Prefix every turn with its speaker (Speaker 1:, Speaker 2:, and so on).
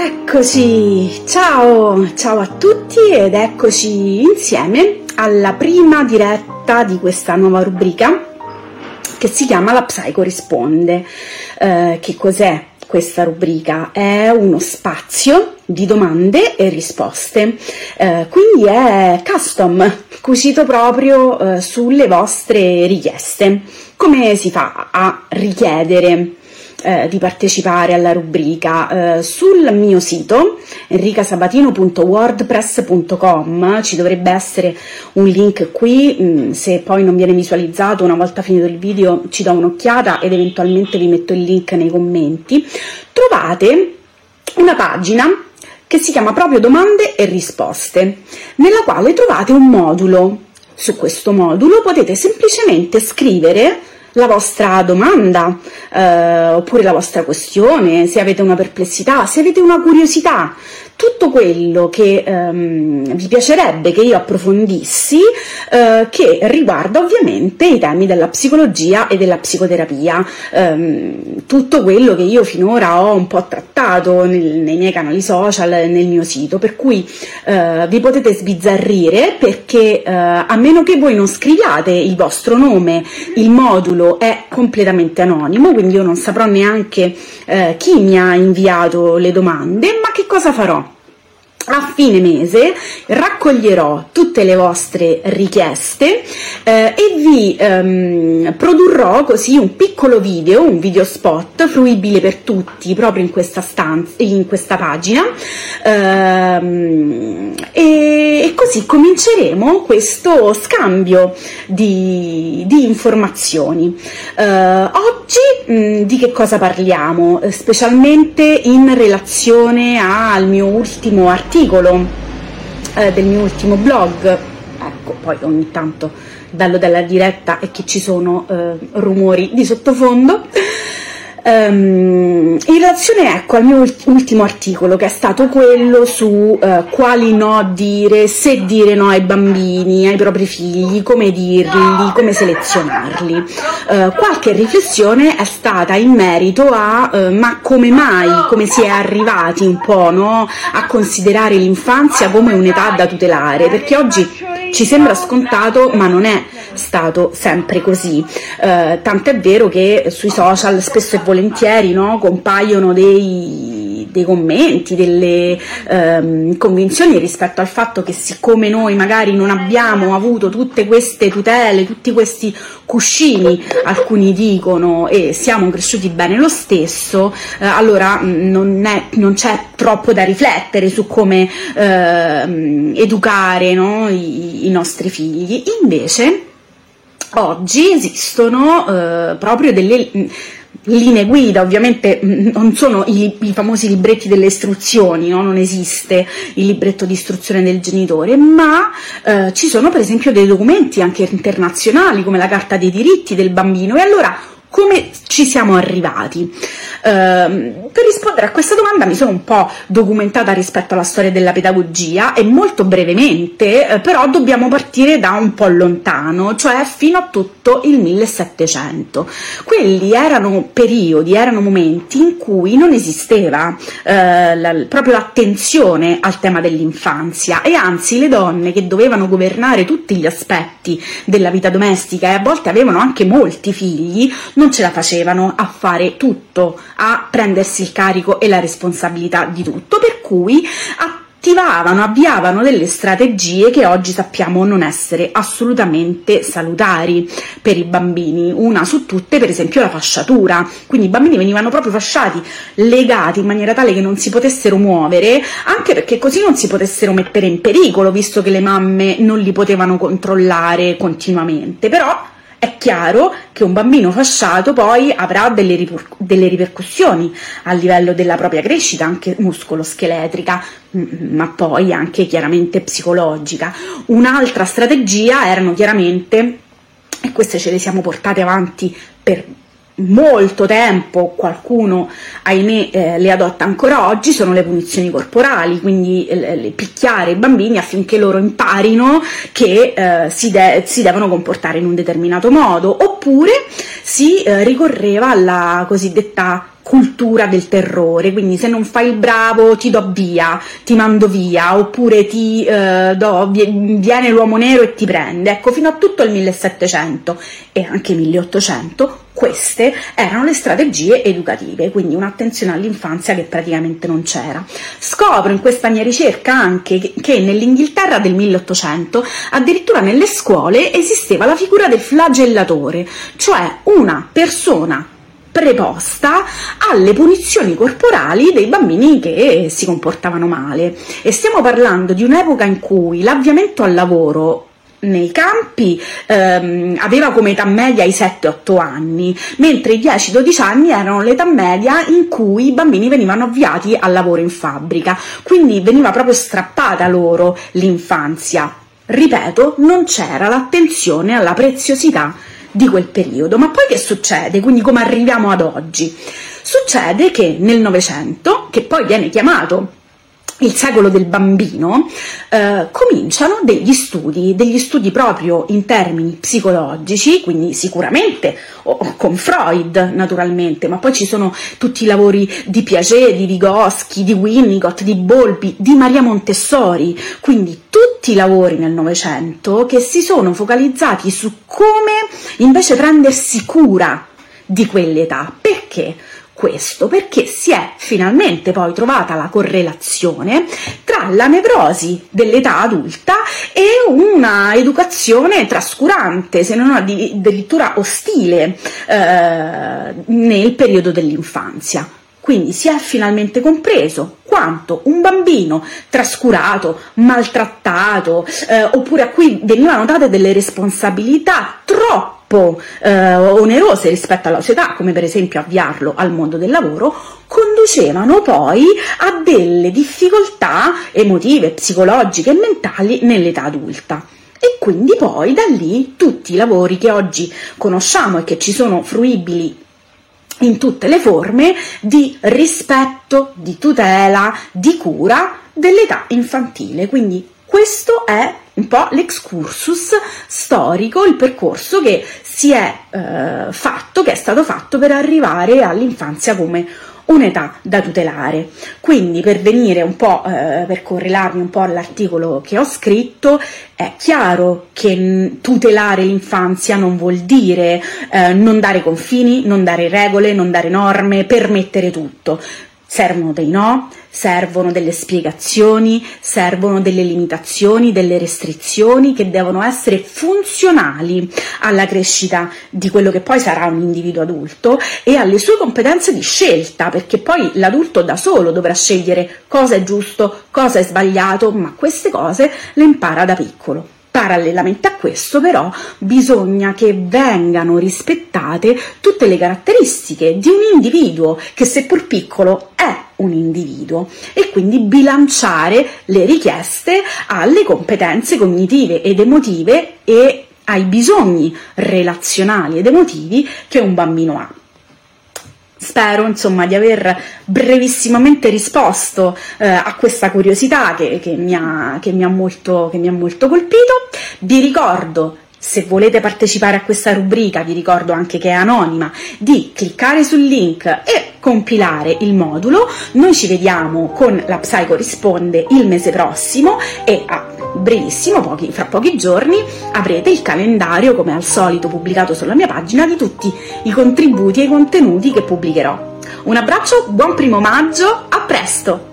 Speaker 1: Eccoci, ciao, ciao a tutti ed eccoci insieme alla prima diretta di questa nuova rubrica che si chiama La Psycho Risponde. Eh, che cos'è questa rubrica? È uno spazio di domande e risposte, eh, quindi è custom, cucito proprio eh, sulle vostre richieste. Come si fa a richiedere eh, di partecipare alla rubrica eh, sul mio sito enricasabatino.wordpress.com ci dovrebbe essere un link qui mh, mm, se poi non viene visualizzato una volta finito il video ci do un'occhiata ed eventualmente vi metto il link nei commenti. Trovate una pagina che si chiama proprio domande e risposte nella quale trovate un modulo. Su questo modulo potete semplicemente scrivere la vostra domanda eh, oppure la vostra questione, se avete una perplessità, se avete una curiosità, tutto quello che ehm, vi piacerebbe che io approfondissi, eh, che riguarda ovviamente i temi della psicologia e della psicoterapia, ehm, tutto quello che io finora ho un po' trattato nel, nei miei canali social, nel mio sito, per cui eh, vi potete sbizzarrire perché eh, a meno che voi non scriviate il vostro nome, il modulo è completamente anonimo, quindi io non saprò neanche eh, chi mi ha inviato le domande, ma che cosa farò? A fine mese raccoglierò tutte le vostre richieste eh, e vi ehm, produrrò così un piccolo video, un video spot fruibile per tutti proprio in questa stanza, in questa pagina ehm, e, e, così cominceremo questo scambio di, di informazioni. Eh, oggi mh, di che cosa parliamo? Eh, specialmente in relazione al mio ultimo articolo eh, del mio ultimo blog, ecco, poi ogni tanto bello della diretta è che ci sono eh, rumori di sottofondo. Um, in relazione ecco, al mio ultimo articolo, che è stato quello su uh, quali no dire, se dire no ai bambini, ai propri figli, come dirli, come selezionarli. Uh, qualche riflessione è stata in merito a uh, ma come mai, come si è arrivati un po' no, a considerare l'infanzia come un'età da tutelare, perché oggi ci sembra scontato, ma non è stato sempre così. Eh, tant'è vero che sui social spesso e volentieri no, compaiono dei, dei, commenti, delle ehm, convinzioni rispetto al fatto che siccome noi magari non abbiamo avuto tutte queste tutele, tutti questi cuscini, alcuni dicono, e siamo cresciuti bene lo stesso, eh, allora mm, non, è, non, c'è troppo da riflettere su come eh, educare no, i, i nostri figli. Invece oggi esistono eh, proprio delle mm, linee guida, ovviamente mm, non sono i, i famosi libretti delle istruzioni, no? non esiste il libretto di istruzione del genitore, ma eh, ci sono per esempio dei documenti anche internazionali come la Carta dei diritti del bambino e allora come ci siamo arrivati? Uh, per rispondere a questa domanda mi sono un po' documentata rispetto alla storia della pedagogia e molto brevemente, uh, però dobbiamo partire da un po' lontano, cioè fino a tutto il 1700. Quelli erano periodi, erano momenti in cui non esisteva uh, la, proprio l'attenzione al tema dell'infanzia e anzi le donne che dovevano governare tutti gli aspetti della vita domestica e a volte avevano anche molti figli, non ce la facevano a fare tutto, a prendersi il carico e la responsabilità di tutto, per cui attivavano, avviavano delle strategie che oggi sappiamo non essere assolutamente salutari per i bambini. Una su tutte, per esempio, la fasciatura. Quindi i bambini venivano proprio fasciati, legati in maniera tale che non si potessero muovere, anche perché così non si potessero mettere in pericolo, visto che le mamme non li potevano controllare continuamente. Però è chiaro che un bambino fasciato poi avrà delle, ripor- delle ripercussioni a livello della propria crescita, anche muscolo-scheletrica, ma poi anche chiaramente psicologica. Un'altra strategia erano chiaramente, e queste ce le siamo portate avanti per molto tempo, qualcuno ahimè eh, le adotta ancora oggi, sono le punizioni corporali, quindi eh, picchiare i bambini affinché loro imparino che eh, si, de- si, devono comportare in un determinato modo, oppure si eh, ricorreva alla cosiddetta cultura del terrore, quindi se non fai il bravo ti do via, ti mando via, oppure ti eh, do, viene l'uomo nero e ti prende. Ecco, fino a tutto il 1700 e anche 1800 queste erano le strategie educative, quindi un'attenzione all'infanzia che praticamente non c'era. Scopro in questa mia ricerca anche che nell'Inghilterra del 1800 addirittura nelle scuole esisteva la figura del flagellatore, cioè una persona preposta alle punizioni corporali dei bambini che si comportavano male. E stiamo parlando di un'epoca in cui l'avviamento al lavoro nei campi ehm, aveva come età media i 7-8 anni, mentre i 10-12 anni erano l'età media in cui i bambini venivano avviati al lavoro in fabbrica, quindi veniva proprio strappata loro l'infanzia. Ripeto, non c'era l'attenzione alla preziosità di quel periodo. Ma poi che succede? Quindi come arriviamo ad oggi? Succede che nel Novecento, che poi viene chiamato il secolo del bambino, eh, cominciano degli studi, degli studi proprio in termini psicologici, quindi sicuramente oh, con Freud naturalmente, ma poi ci sono tutti i lavori di Piaget, di Vygotsky, di Winnicott, di Bolby, di Maria Montessori, quindi tutti i lavori nel Novecento che si sono focalizzati su come invece prendersi cura di quell'età. Perché? questo perché si è finalmente poi trovata la correlazione tra la nevrosi dell'età adulta e una educazione trascurante, se non addirittura ostile eh, nel periodo dell'infanzia. Quindi si è finalmente compreso quanto un bambino trascurato, maltrattato, eh, oppure a cui venivano date delle responsabilità troppo troppo eh, onerose rispetto alla società, come per esempio avviarlo al mondo del lavoro, conducevano poi a delle difficoltà emotive, psicologiche e mentali nell'età adulta. E quindi poi da lì tutti i lavori che oggi conosciamo e che ci sono fruibili in tutte le forme di rispetto, di tutela, di cura dell'età infantile. Quindi questo è un po' l'excursus storico, il percorso che si è eh, fatto, che è stato fatto per arrivare all'infanzia come un'età da tutelare. Quindi per venire un po', eh, per correlarmi un po' all'articolo che ho scritto, è chiaro che tutelare l'infanzia non vuol dire eh, non dare confini, non dare regole, non dare norme, permettere tutto. Servono dei no, servono delle spiegazioni, servono delle limitazioni, delle restrizioni che devono essere funzionali alla crescita di quello che poi sarà un individuo adulto e alle sue competenze di scelta, perché poi l'adulto da solo dovrà scegliere cosa è giusto, cosa è sbagliato, ma queste cose le impara da piccolo. Parallelamente a questo però bisogna che vengano rispettate tutte le caratteristiche di un individuo che seppur piccolo è un individuo e quindi bilanciare le richieste alle competenze cognitive ed emotive e ai bisogni relazionali ed emotivi che un bambino ha. Spero insomma di aver brevissimamente risposto eh, a questa curiosità che, che, mi ha, che, mi molto, che mi ha molto colpito. Vi ricordo se volete partecipare a questa rubrica, vi ricordo anche che è anonima, di cliccare sul link e compilare il modulo. Noi ci vediamo con la Psycho Risponde il mese prossimo e a brevissimo, pochi, fra pochi giorni, avrete il calendario, come al solito, pubblicato sulla mia pagina di tutti i contributi e i contenuti che pubblicherò. Un abbraccio, buon primo maggio, a presto!